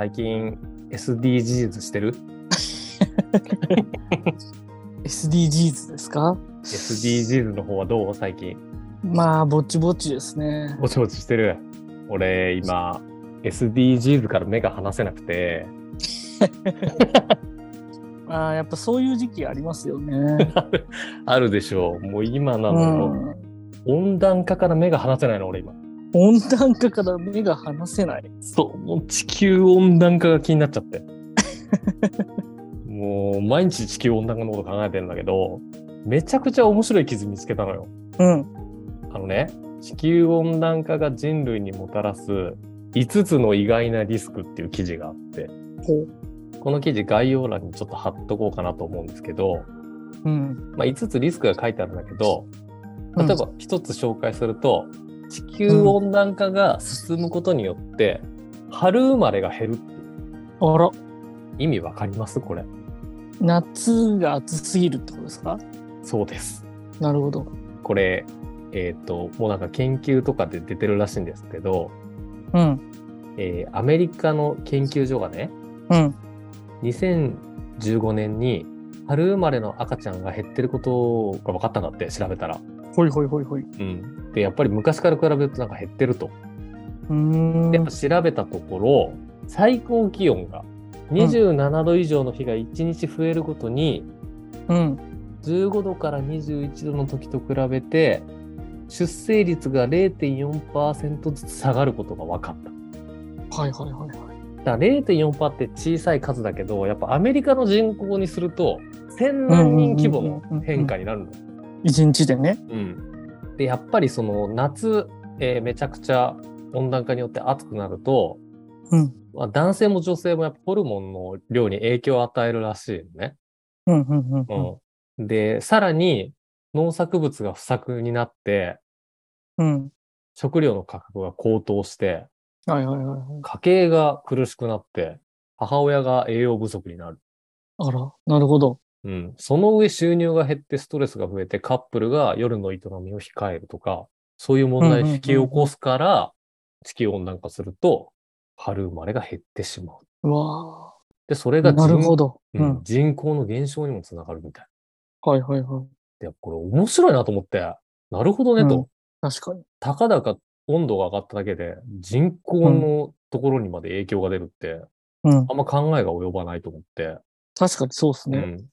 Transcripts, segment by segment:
最近 SDGs してる？SDGs ですか ?SDGs の方はどう？最近。まあ、ぼちぼちですね。ぼちぼちしてる。俺今 SDGs から目が離せなくて。ま あ、やっぱそういう時期ありますよね。あるでしょう。もう今なうの、ん、温暖化から目が離せないの俺今。温暖化から目が離せない。そう、もう地球温暖化が気になっちゃって。もう毎日地球温暖化のこと考えてるんだけど、めちゃくちゃ面白い記事見つけたのよ。うん。あのね、地球温暖化が人類にもたらす5つの意外なリスクっていう記事があって。この記事概要欄にちょっと貼っとこうかなと思うんですけど、うん。まあ、5つリスクが書いてあるんだけど、うん例えば1つ紹介すると、地球温暖化が進むことによって、春生まれが減るっていうあら、意味わかります？これ。夏が暑すぎるってことですか？そうです。なるほど。これ、えっ、と、もうなんか研究とかで出てるらしいんですけど、うん。えーアメリカの研究所がね、うん。2015年に春生まれの赤ちゃんが減ってることが分かったんだって調べたら。ほいほいほいほい。ううん、でやっぱり昔から比べるとなんか減ってると。で。調べたところ最高気温が27度以上の日が1日増えるごとに、うん。15度から21度の時と比べて出生率が0.4%ずつ下がることが分かった。はいはいはいはい。だから0.4%って小さい数だけどやっぱアメリカの人口にすると1000万人規模の変化になるの。一日でね。うん、でやっぱりその夏、えーめちゃくちゃ温暖化によって暑くなると、うん。まあ、男性も女性もやっぱホルモンの量に影響を与えるらしいのね。うんうんうんうん。うん、でさらに農作物が不作になってうん。食料の価格が高騰してはいはいはいはい。家計が苦しくなって母親が栄養不足になる。あら、なるほど。うん、その上収入が減ってストレスが増えてカップルが夜の営みを控えるとか、そういう問題を引き起こすから、地球温暖化すると春生まれが減ってしまう。うわで、それがーなるほど。ううんん。人口の減少にもつながるみたいはいはいはい。で、これ面白いなと思って、なるほどねと。うん確かに。たかだか温度が上がっただけで人口のところにまで影響が出るって、うん。あんま考えが及ばないと思って。確かにそうですね。うん。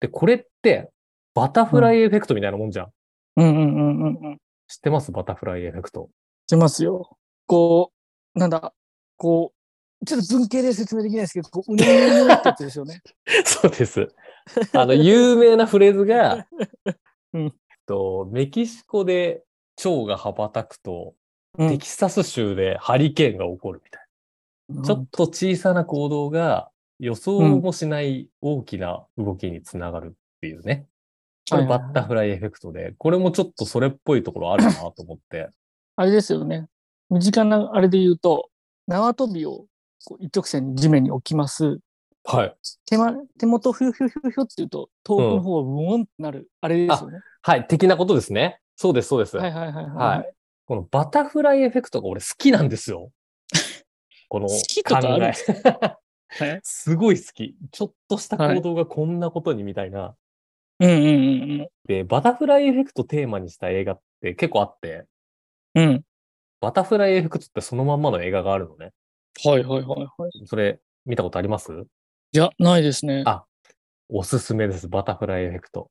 で、これってバタフライエフェクトみたいなもんじゃん。うんうんうんうんうん。知ってます？バタフライエフェクト。出ますよ。こう、なんだ、こう、ちょっと文系で説明できないですけど、こう、うねうねうねってやつですよね。そうです。あの、有名なフレーズが、うんと、メキシコで蝶が羽ばたくと、うんテキサス州でハリケーンが起こるみたいな。ちょっと小さな行動が予想もしない大きな動きにつながるっていうね。これバッタフライエフェクトで、これもちょっとそれっぽいところあるなと思って。あれですよね。身近なあれで言うと、縄跳びをこう一直線に地面に置きます。はい。手間手元フュフュフュフュって言うと、遠くの方がブーンってなる、あれですよね。はい。的なことですね。そうです、そうです。はいはいはいははいい。このバタフライエフェクトが俺好きなんですよ。この好きとかある？ん考ですえ。はい すごい好き。ちょっとした行動がこんなことにみたいな。うんうんうんで、バタフライエフェクトテーマにした映画って結構あって、うん。うん。バタフライエフェクトってそのまんまの映画があるのね。はいはいはいはい。それ見たことあります？いや、ないですね。あおすすめです。バタフライエフェクト。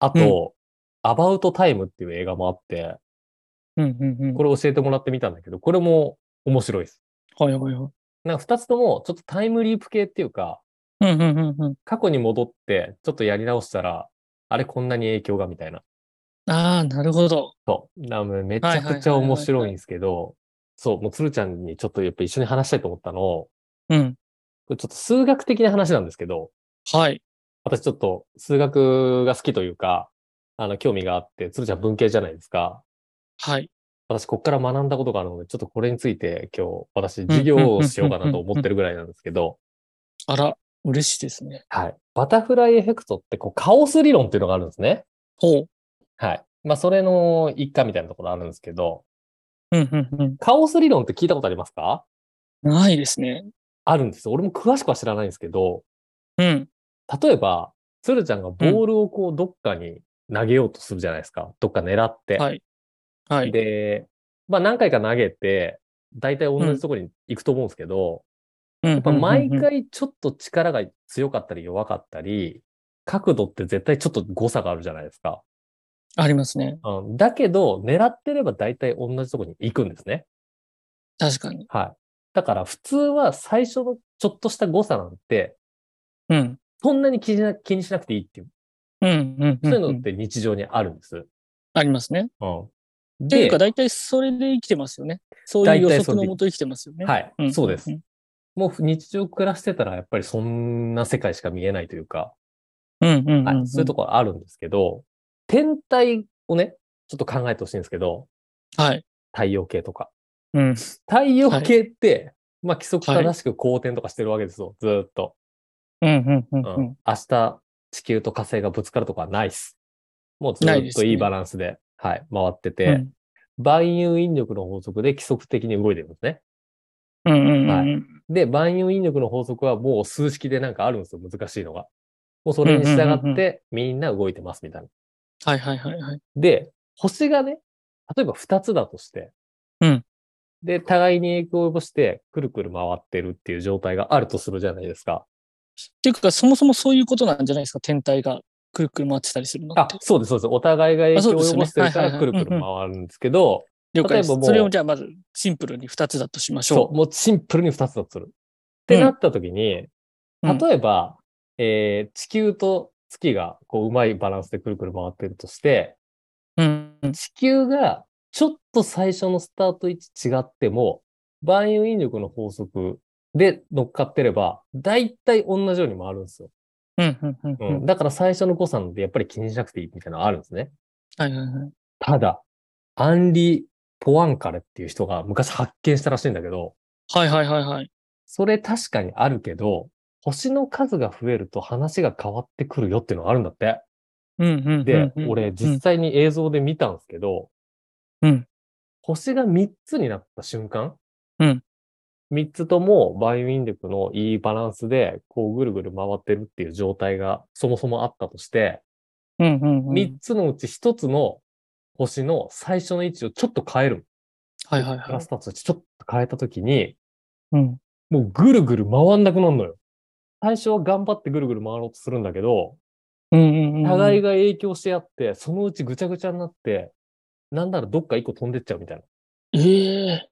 あと、アバウトタイムっていう映画もあって、うんうんうん。これ教えてもらってみたんだけど、これも面白いです。はいはいはい。なんか二つともちょっとタイムリープ系っていうか。過去に戻ってちょっとやり直したら、あれこんなに影響がみたいな。ああ、なるほど。そう。なめちゃくちゃ面白いんですけど、そう、もう鶴ちゃんにちょっとやっぱ一緒に話したいと思ったの、うん。これちょっと数学的な話なんですけど、はい。私ちょっと数学が好きというか、あの、興味があって、鶴ちゃん文系じゃないですか。はい。私、こっから学んだことがあるので、ちょっとこれについて今日、私、授業をしようかなと思ってるぐらいなんですけど、あら、嬉しいですね。はい。バタフライエフェクトって、こう、カオス理論っていうのがあるんですね。ほう。はい。まあ、それの一環みたいなところあるんですけど、うん、うん、うん。カオス理論って聞いたことありますか？ないですね。あるんですよ。俺も詳しくは知らないんですけど、うん。例えば、鶴ちゃんがボールをこう、どっかに投げようとするじゃないですか。どっか狙って。はい。はい。で、まあ何回か投げて、大体同じところに行くと思うんですけど、ややっぱ毎、回ちょっと力が強かったり弱かったり、角度って絶対ちょっと誤差があるじゃないですか。ありますね。うん、だけど、狙ってれば大体同じところに行くんですね。確かに。はい。だから普通は最初のちょっとした誤差なんて、うん。そんなに気にしな気にしなくていいっていう、うん、うん。そういうのって日常にあるんです。ありますね。うん。でっていうか、、大体それで生きてますよね。そういう予測のもと生きてますよね。はい、んそうです。んもう日常暮らしてたらやっぱりそんな世界しか見えないというか、うん、うん、うん。はい、そういうところあるんですけど、天体をね、ちょっと考えてほしいんですけど、はい。太陽系とか。うん。太陽系って、まあ規則正しく公転とかしてるわけですよ、ずーっと。うん、うん、うん。ううんん。明日、地球と火星がぶつかるとかはないっす。もうずっといいバランスで、はい、回ってて、うん万有引力の法則で規則的に動いてるんですね。うん、うん。はうんで、万有引力の法則はもう数式でなんかあるんですよ、難しいのが。もうそれに従ってみんな動いてますみたいな。はい、はい、はい、はい。で、星がね、例えば2つだとして、うんで、互いに影響を及ぼして、くるくる回ってるっていう状態があるとするじゃないですか。っていうか、そもそもそういうことなんじゃないですか。天体がくるくる回ってたりするの。あそうです、そうです。お互いが影響を及ぼしてるから、くるくる回るんですけど、それをじゃあまずシンプルに2つだとしましょそう、もうシンプルに2つだとする。ってなった時に、うん例えば、えー地球と月がこう、うまいバランスでくるくる回ってるとして。うん地球がちょっと最初のスタート位置違っても、万有引力の法則で乗っかってれば、だいたい同じように回るんですよ。だから最初の誤差なんでやっぱり気にしなくていいみたいなのがあるんですね。はい、はい、はい。ただ、アンリ・ポワンカレっていう人が昔発見したらしいんだけど、はい、はい、はい、はい。それ確かにあるけど、星の数が増えると話が変わってくるよっていうのがあるんだって。うん、うん。で、うん俺実、際に映像で見たんですけど、うん星が3つになった瞬間、うん3つとも万有引力のいいバランスで、こうぐるぐる回ってるっていう状態がそもそもあったとして、うん、うん、うん。3つのうち1つの星の最初の位置をちょっと変える。はい、はい、はいクラス。ターとちょっと変えたときに、うん。もうぐるぐる回んなくなるのよ。最初は頑張ってぐるぐる回ろうとするんだけど、うん、うん、うん。互いが影響し合って、そのうちぐちゃぐちゃになって、なんならどっか一個飛んでっちゃうみたいな。ええ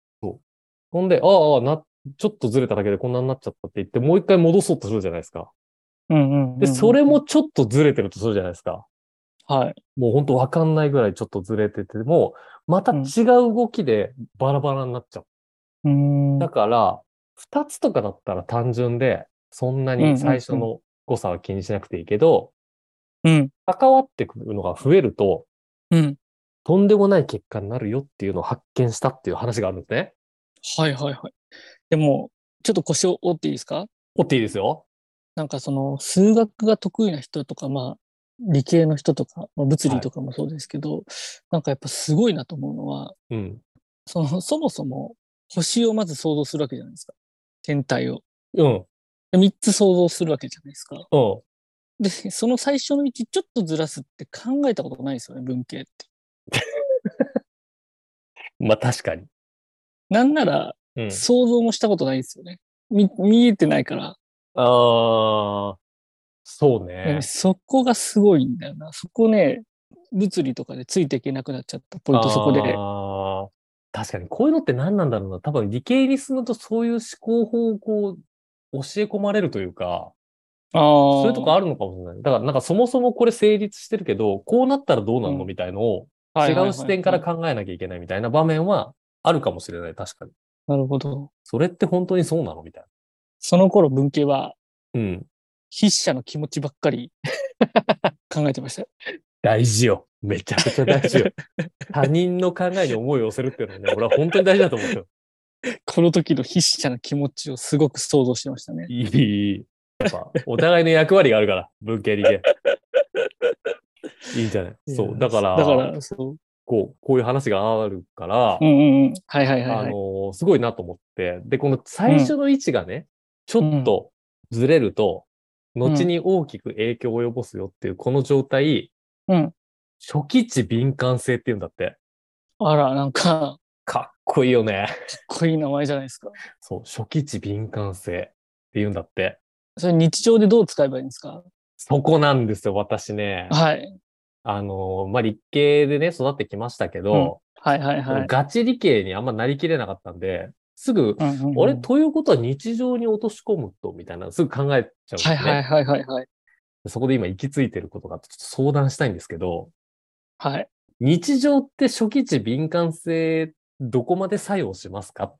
ほんで、ああああ、な、ちょっとずれただけでこんなになっちゃったって言って、もう一回戻そうとするじゃないですか。うん、うん。で、それもちょっとずれてるとするじゃないですか。はい。もうほんとわかんないぐらいちょっとずれてても、また違う動きでバラバラになっちゃう。うん。だから、二つとかだったら単純で、そんなに最初の誤差は気にしなくていいけど、うん。関わってくるのが増えると、うん。とんでもない結果になるよっていうのを発見したっていう話があるんですね。はい、はい、はい。でも、ちょっと腰を折っていいですか？折っていいですよ。なんかその、数学が得意な人とか、まあ、理系の人とか、まあ、物理とかもそうですけど、なんかやっぱすごいなと思うのは、うん。その、そもそも星をまず想像するわけじゃないですか。天体を。うん。で3つ想像するわけじゃないですか。うん。で、その最初の位置ちょっとずらすって考えたことないですよね、文系って。まあ確かに。なんなら、うん。想像もしたことないですよね。見、見えてないから、ああ、そうね。そこがすごいんだよな。そこね、物理とかでついていけなくなっちゃったポイントそこで。確かに、こういうのって何なんだろうな。多分理系に進むとそういう思考法をこう、教え込まれるというか、ああ。そういうとこあるのかもしれない。だからなんかそもそもこれ成立してるけど、こうなったらどうなるのうんみたいのを違う視点から考えなきゃいけないみたいな場面はあるかもしれない。確かに。なるほど。それって本当にそうなの？みたいその頃文系はな。うん。筆者の気持ちばっかり 考えてました。大事よ。めちゃくちゃ大事よ。他人の考えに思いを寄せるっていうのはね、俺は本当に大事だと思うよ。この時の筆者の気持ちをすごく想像してましたね。いい、いい。やっぱ、お互いの役割があるから、文系理系。いいんじゃない？そう。だから、だから、そう。こう、こういう話があるから、うんうんうん。はいはいはい、あはい。のーすごいなと思って。で、この最初の位置がね、ちょっとずれると、ん後に大きく影響を及ぼすよっていう、この状態、うん。初期値敏感性って言うんだって。あら、なんか、かかっこいいよね。っこいい名前じゃないですか。そう、初期値敏感性って言うんだって。それ日常でどう使えばいいんですか？そこなんですよ、私ね。はい。あのーまあ、理系でね、育ってきましたけど、はいはいはい。ガチ理系にあんまなりきれなかったんで、すぐ、うんうんうんあれということは日常に落とし込むと、みたいな、すぐ考えちゃうんですね。はいはいはいはいはい。そこで今行き着いてることがあって、ちょっと相談したいんですけど、はい。日常って初期値敏感性、どこまで作用しますかっ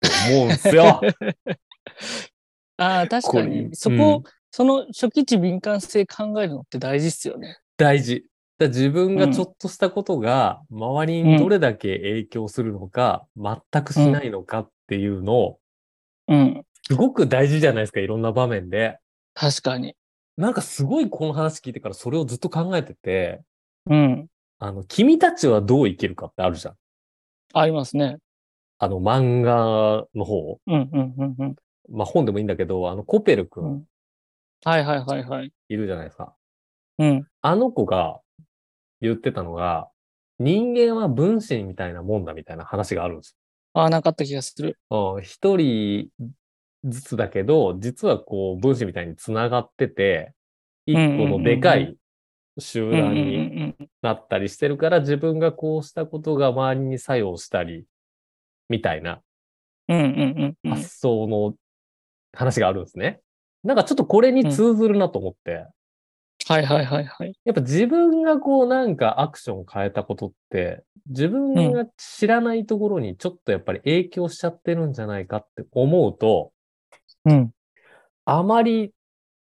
て思うんですよ。ああ、確かに。そこ、うんその初期値敏感性考えるのって大事っすよね。大事。だ自分がちょっとしたことが周りにどれだけ影響するのか、全くしないのかっていうのを、うん。すごく大事じゃないですか、いろんな場面で。確かに。なんかすごいこの話聞いてからそれをずっと考えてて、うん。あの、君たちはどう生きるかってあるじゃん。ありますね。あの、漫画の方。うんうんうんうん。まあ本でもいいんだけど、あの、コペル君うんはいはいはいはい。いるじゃないですか。うん。あの子が言ってたのが、人間は分子みたいなもんだみたいな話があるんですああ、なかった気がする。よ。うん一人ずつだけど、実はこう分子みたいに繋がってて、一個のでかい集団にうんなったりしてるから、自分がこうしたことが周りに作用したり、みたいな。発想の話があるんですね。なんかちょっとこれに通ずるなと思って、はいはいはいはい。やっぱ自分がこうなんかアクションを変えたことって、自分が知らないところにちょっとやっぱり影響しちゃってるんじゃないかって思うと、うん。あまり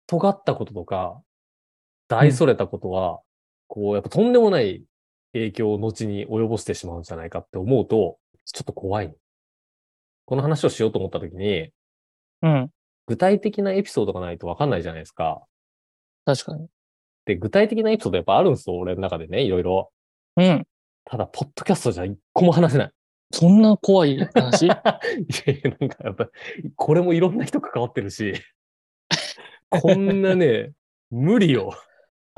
尖ったこととか、大それたことは、こうやっぱとんでもない影響を後に及ぼしてしまうんじゃないかって思うと、ちょっと怖い。この話をしようと思った時に、うん。具体的なエピソードがないとわかんないじゃないですか。確かに。で、具体的なエピソードやっぱあるんですよ、俺の中でね、いろいろ。うん。ただ、ポッドキャストじゃ一個も話せない。そんな怖い話？いやいや、なんかやっぱ、これもいろんな人関わってるし、こんなね、無理よ。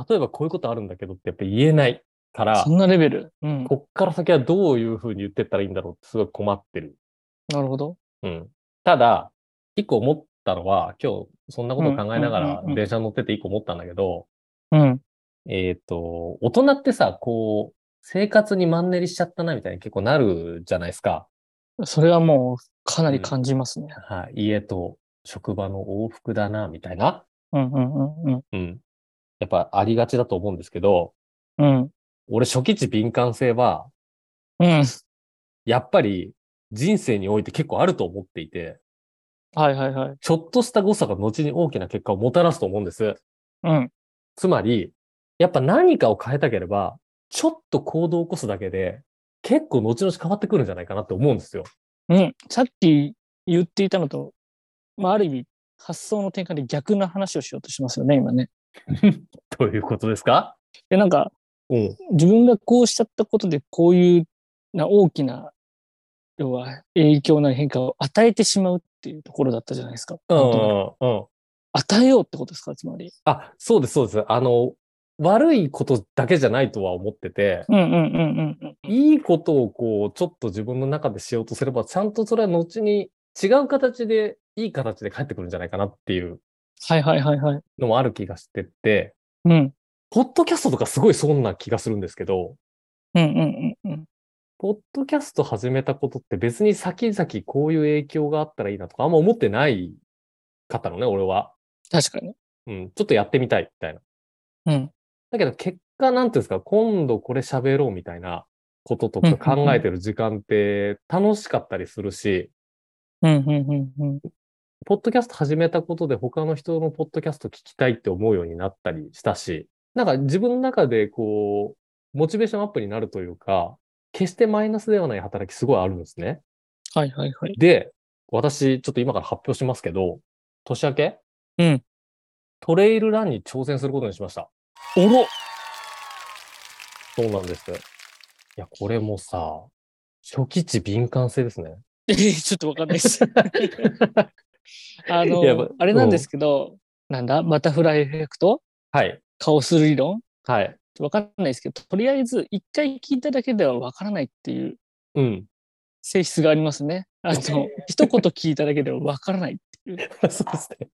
例えばこういうことあるんだけどってやっぱ言えないからそ、んなレベル？うん。こっから先はどういうふうに言ってったらいいんだろうってすごい困ってる。なるほど。うん。ただ、一個思ったのは、今日そんなことを考えながらうんうんうんうん電車に乗ってて一個思ったんだけど、うん。えっ、と、大人ってさ、こう、生活にマンネリしちゃったなみたいに結構なるじゃないですか。それはもうかなり感じますね。はい。家と職場の往復だな、みたいな。うんうんうんうん。うん。やっぱありがちだと思うんですけど、うん。俺初期値敏感性は、うん。やっぱり人生において結構あると思っていて、はいはいはい。ちょっとした誤差が後に大きな結果をもたらすと思うんです。うん。つまり、やっぱ何かを変えたければ、ちょっと行動を起こすだけで、結構後々変わってくるんじゃないかなって思うんですよ。うん。さっき言っていたのと、まあ、ある意味、発想の転換で逆な話をしようとしますよね、今ね。どういうことですか？で、なんか、うん。自分がこうしちゃったことで、こういうな大きな、要は影響なり変化を与えてしまうっていうところだったじゃないですか。うんうん。与えようってことですか、つまり。あ、そうです、そうです。あの、悪いことだけじゃないとは思ってて、うんうんうんうんうん。いいことをこう、ちょっと自分の中でしようとすれば、ちゃんとそれは後に違う形で、いい形で返ってくるんじゃないかなっていうはいはいはいはい。のもある気がしてて、うん。ポッドキャストとかすごいそんな気がするんですけど、うんうんうんうん。ポッドキャスト始めたことって別に先々こういう影響があったらいいなとかあんま思ってないかったのね、俺は。確かに。うん、ちょっとやってみたいみたいな。うん。だけど結果、なんていうんですか、今度これ喋ろうみたいなこととか考えてる時間って楽しかったりするし、うん、うん、うん、うん。ポッドキャスト始めたことで他の人のポッドキャスト聞きたいって思うようになったりしたし、なんか自分の中でこう、モチベーションアップになるというか、決してマイナスではない働きすごいあるんですね。はい、はい、はい。で、私、ちょっと今から発表しますけど、年明けうん。トレイルランに挑戦することにしました。おろそうなんです。いや、これもさ、初期値敏感性ですね。えー、ちょっとわかんないです。あのあれなんですけど、なんだ、バタフライエフェクト？はい。カオス理論？はい。わかんないですけど、とりあえず一回聞いただけではわからないっていううん。性質がありますね。あの、一言聞いただけではわからないっていう。そうですね。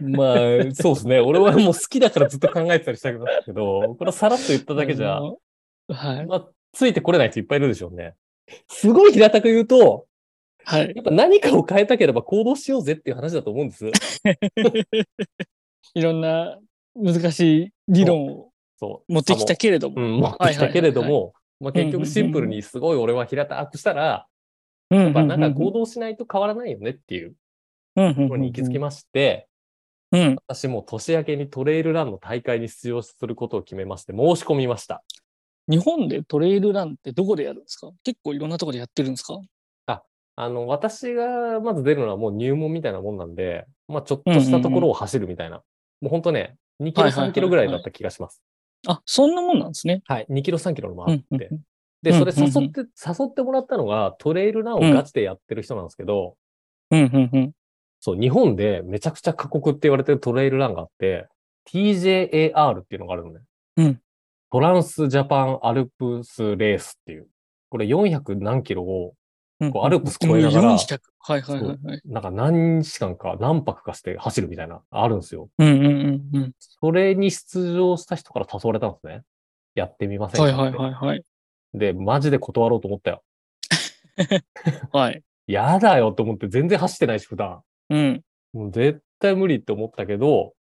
まあ、そうですね。俺はもう好きだからずっと考えてたりしたけど、これさらっと言っただけじゃはい。まあ、ついてこれない人いっぱいいるでしょうね。すごい平たく言うと、はい。やっぱ何かを変えたければ行動しようぜっていう話だと思うんです。いろんな難しい理論を。持ってきたけれども。うん、持ってきたけれども、まあ結局シンプルにすごい俺は平たくしたら、うんやっぱなんか行動しないと変わらないよねっていう動ところに行き着きまして、うん。私もう年明けにトレイルランの大会に出場することを決めまして、申し込みました。日本でトレイルランってどこでやるんですか？結構いろんなところでやってるんですか？あの、私がまず出るのはもう入門みたいなもんなんで、まあちょっとしたところを走るみたいな。もうほんとね、2キロはいはいはいはい3キロぐらいだった気がします。あ、そんなもんなんですね。はい。2キロ3キロのもあうんって。うんで、それうんうんうん誘って、誘ってもらったのがトレイルランをガチでやってる人なんですけど、うんうんうん。そう、日本でめちゃくちゃ過酷って言われてるトレイルランがあって、TJAR っていうのがあるのね。うんトランスジャパンアルプスレースっていう。これ400何キロを、うんこうアルプス越えながらうん400はいはいはいはい。なんか何日間か何泊かして走るみたいな、あるんですよ。うんうんうんうん。それに出場した人から誘われたんですね。やってみませんか。はいはいはいはい。で、マジで断ろうと思ったよ。はい。やだよと思って全然走ってないし、普段。うん。もう絶対無理って思ったけど、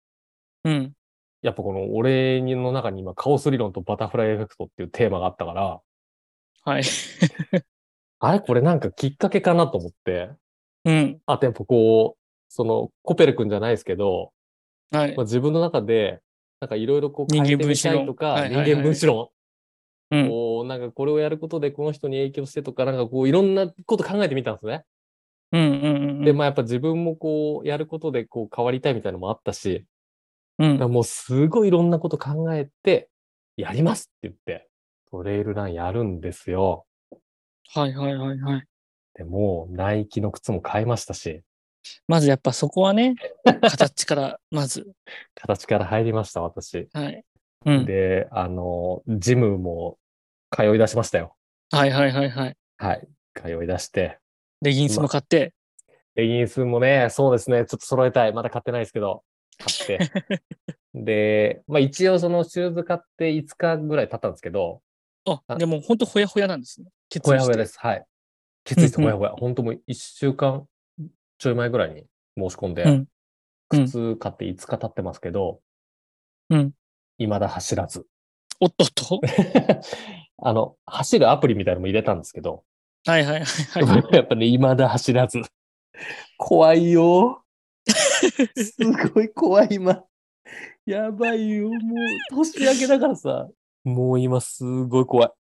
うん。やっぱこの俺の中に今カオス理論とバタフライエフェクトっていうテーマがあったから、はい。あれこれなんかきっかけかなと思って、うん。あとやっぱこう、そのコペル君じゃないですけど、はいまあ、。自分の中で、なんかいろいろこう人間変えてみ分子論たいとか、人間分子論、うん。こう、なんかこれをやることでこの人に影響してとか、なんかこういろんなこと考えてみたんですね。うんうんうん。で、まあやっぱ自分もこう、やることでこう変わりたいみたいなのもあったし、うんもうすごいいろんなこと考えて、やりますって言って、トレイルランやるんですよ。はいはいはいはい。でもう、ナイキの靴も買いましたし、まずやっぱそこはね、形から、まず。形から入りました、私。はい。うん。で、あの、ジムも通い出しましたよ。はいはいはいはい。はい。通い出して。レギンスも買って。レギンスもね、そうですね、ちょっと揃えたい。まだ買ってないですけど、買って。で、まあ一応そのシューズ買って5日ぐらい経ったんですけど、あ、あでも本当ほやほやなんですね。ほやほやです。はい。決意してほやほや。本当もう1週間ちょい前ぐらいに申し込んで、うんうん靴買って5日経ってますけど、うん。未だ走らず。おっとっと。あの、走るアプリみたいなのも入れたんですけど、はいはいはいはい。やっぱね、未だ走らず。怖いよ。すごい怖い今。やばいよ。もう、年明けだからさ。もう今すごい怖い。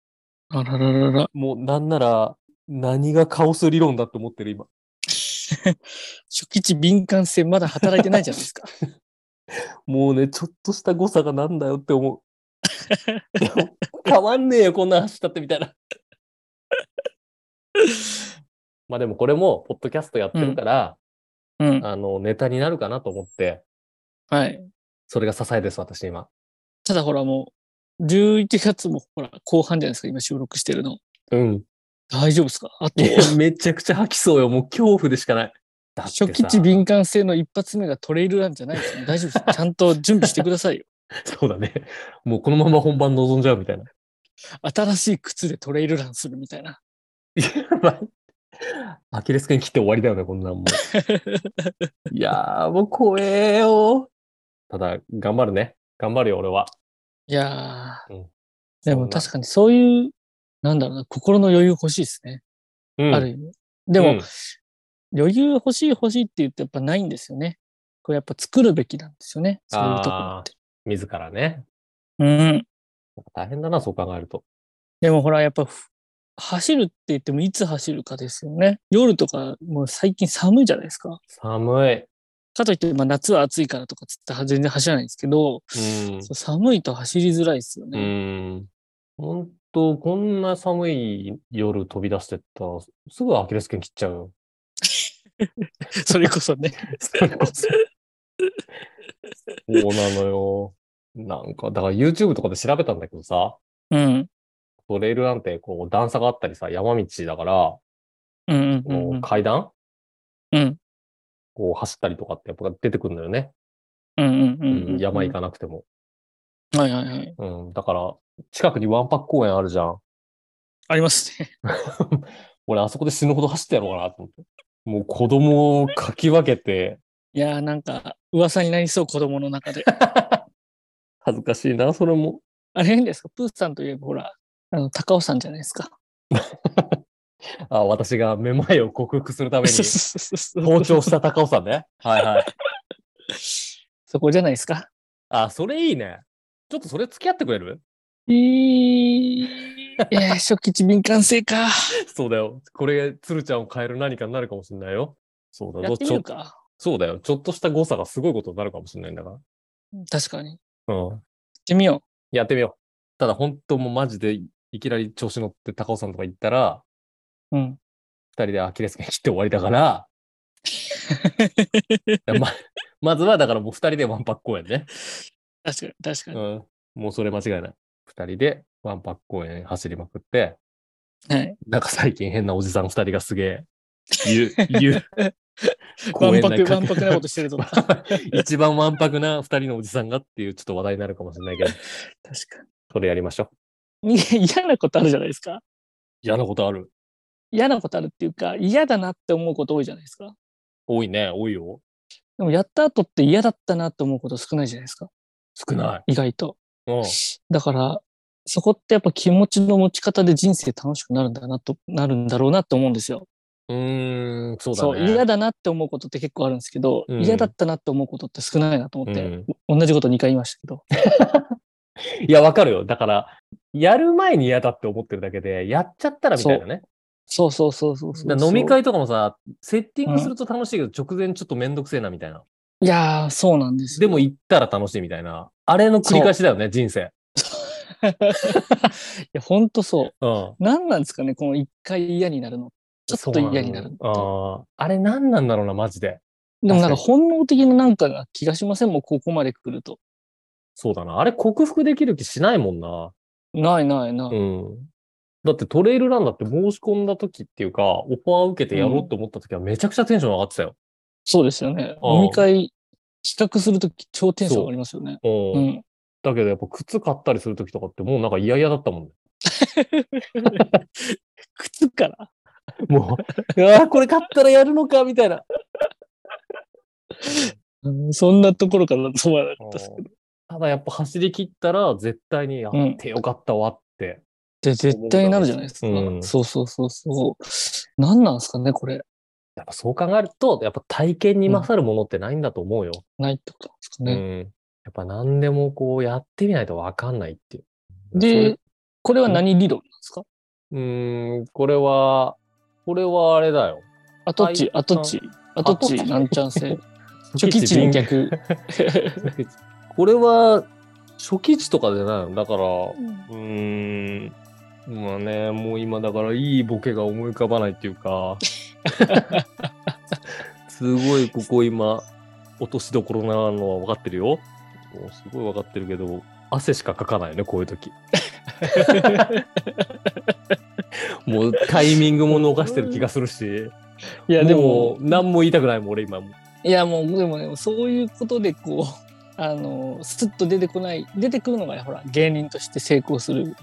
あらららら。もうなんなら、何がカオス理論だって思ってる今。初期値敏感性まだ働いてないじゃないですか。もうね、ちょっとした誤差がなんだよって思う。変わんねえよ、こんな走ったってみたいな。まあでもこれも、ポッドキャストやってるから、うん。あの、ネタになるかなと思って、はい。それが支えです、私今。ただほらもう、11月もほら、後半じゃないですか、今収録してるの。うん。大丈夫ですか？あとめちゃくちゃ吐きそうよ。もう恐怖でしかない。だってさ初期値敏感性の一発目がトレイルランじゃないですよ。大丈夫です。ちゃんと準備してくださいよ。そうだね。もうこのまま本番臨んじゃうみたいな。新しい靴でトレイルランするみたいな。やばい。アキレス腱切って終わりだよね、こんなんもう。いやー、もう怖えよ。ただ、頑張るね。頑張るよ、俺は。いやー、うんでも確かにそういう、なんだろうな、心の余裕欲しいですね。に、うん、ある意味。でも、うん余裕欲しい欲しいって言ってやっぱないんですよね。これやっぱ作るべきなんですよね。そういうところって。自らね。うん。大変だな、そう考えると。でもほら、やっぱふ走るって言ってもいつ走るかですよね。夜とかもう最近寒いじゃないですか。寒い。かといって、まあ夏は暑いからとかつって全然走らないんですけど、うん。寒いと走りづらいですようね。ん。本当こんな寒い夜飛び出してったら、すぐアキレス腱切っちゃうよ。それこそね。それこそ。そうなのよ。なんか、だから YouTube とかで調べたんだけどさ、うん。トレイルなんてこう段差があったりさ、山道だから、うんうんうこんう。うん階段？うんこう走ったりとかってやっぱ出てくるんだよね。うんうんううんん、山行かなくても。はいはいはい。うん、だから、近くにワンパク公園あるじゃん。ありますね。俺、あそこで死ぬほど走ってやろうかなと思って。もう子供をかき分けて、いやーなんか噂になりそう子供の中で。恥ずかしいな、それも。あれ変ですか？プーさんといえばほら、あの、高尾さんじゃないですか。あ、私がめまいを克服するために包丁した高尾さんね。はいはい。そこじゃないですか。あ、それいいね。ちょっとそれ付き合ってくれる？いい、えー、初期値敏感性か。そうだよ。これ、鶴ちゃんを変える何かになるかもしれないよ。そうだやってみちょるか。そうだよ。ちょっとした誤差がすごいことになるかもしれないんだか確かに。ら。うん。やってみよやってみよう。ただ本当もうマジでいきなり調子乗って高尾さんとか行ったら、う。うん。二人でアキレス腱切って終わりだから、ま、まずはだからもう二人でワンパック公園ね。確かに、確かに。うん。もうそれ間違いない。二人でワンパック公園走りまくって、はい。なんか最近変なおじさん二人がすげえ、言う、言う。わんぱく、わんぱくなことしてるとか。確 か一番わんぱくな二人のおじさんがっていうちょっと話題になるかもしれないけど、それやりましょう。嫌なことあるじゃないですか。嫌なことある嫌なことあるっていうか、嫌だなって思うこと多いじゃないですか。多いね、多いよ。でもやった後って嫌だったなって思うこと少ないじゃないですか。少ない。意外と。うん。だから、そこってやっぱ気持ちの持ち方で人生楽しくなるんだなと、なるんだろうなって思うんですよ。うーん、そうだそう、ね。嫌だなって思うことって結構あるんですけど、うん嫌だったなって思うことって少ないなと思って、うん同じこと2回言いましたけど。いや、わかるよ。だから、やる前に嫌だって思ってるだけで、やっちゃったらみたいなね。そうそうそうそうそう飲み会とかもさ、セッティングすると楽しいけど、直前ちょっとめんどくせえなみたいな。いやー、そうなんですよ。でも行ったら楽しいみたいな。あれの繰り返しだよね、人生。いや、ほんとそう。うん。何なんですかね、この1回嫌になるの。ちょっと嫌になるあーあれ何なんだろうな、マジで。でもなんか確本能的ななんかな気がしません？もん、ここまで来ると。そうだな。あれ克服できる気しないもんな。ないないない。うん。だってトレイルランだって申し込んだ時っていうか、オファー受けてやろうって思った時はめちゃくちゃテンション上がってたよ。そうですよね。うん飲み会、企画するとき超テンション上がりますよね。うん。うん。だけどやっぱ靴買ったりする時とかってもうなんか嫌々だったもんね。靴から？もう、うわーこれ買ったらやるのかみたいな。うんそんなところからそうはなかったですけど。ただやっぱ走り切ったら絶対にやってよかったわって。で、絶対になるじゃないですか。うんそうそうそうそう。何なんですかね、これ。やっぱそう考えると、やっぱ体験に勝るものってないんだと思うよ。ないってことなんですかうね。ん。やっぱ何でもこうやってみないとわかんないっていう。で、これは何理論なんですか？うーん、これは、これはあれだよ。跡地、はい跡地、跡地、跡地なんちゃん性。初期値の逆。これは、初期値とかじゃないの。だから、うーん、まあね、もう今だからいいボケが思い浮かばないっていうか、すごいここ今、落としどころなのは分かってるよ。もうすごい分かってるけど、汗しかかかないよね、こういう時。もうタイミングも逃してる気がするし、いや、でも、何も言いたくないもん、俺今も。いや、もう、でもね、そういうことで、こう、あの、スッと出てこない、出てくるのが、ほら、芸人として成功する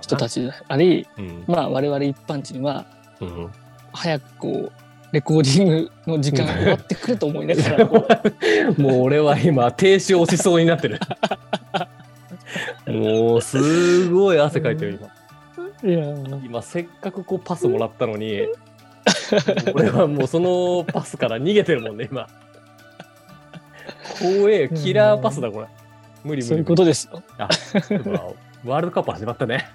人たちであり、うん。まあ、我々一般人は、うん。早くこう、レコーディングの時間が終わってくると思いながら もう俺は今、停止をしそうになってる。もう、すごい汗かいてる、今。いやー今、せっかくこうパスもらったのに、俺はもうそのパスから逃げてるもんね、今。怖えよ、キラーパスだ、これ。無理無理無理。そういうことですよ。あ、でもワールドカップ始まったね。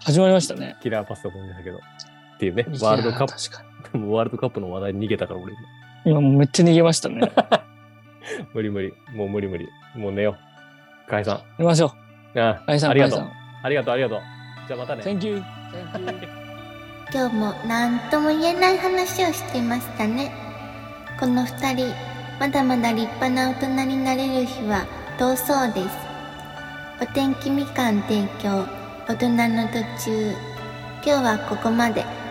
始まりましたね。キラーパスだと思うんだけど。っていうね、ワールドカッ確かプ、もうワールドカップの話題に逃げたから俺今。に。今もうめっちゃ逃げましたね。無理無理。もう無理無理。もう寝よう。解散。寝ましょう。あ愛さん、ありがとう。ありがとう、ありがとう。じゃあまたね。Thank you. Thank you. 今日も何とも言えない話をしてましたねこの二人まだまだ立派な大人になれる日は遠そうです。お天気みかん提供。大人の途中。今日はここまで。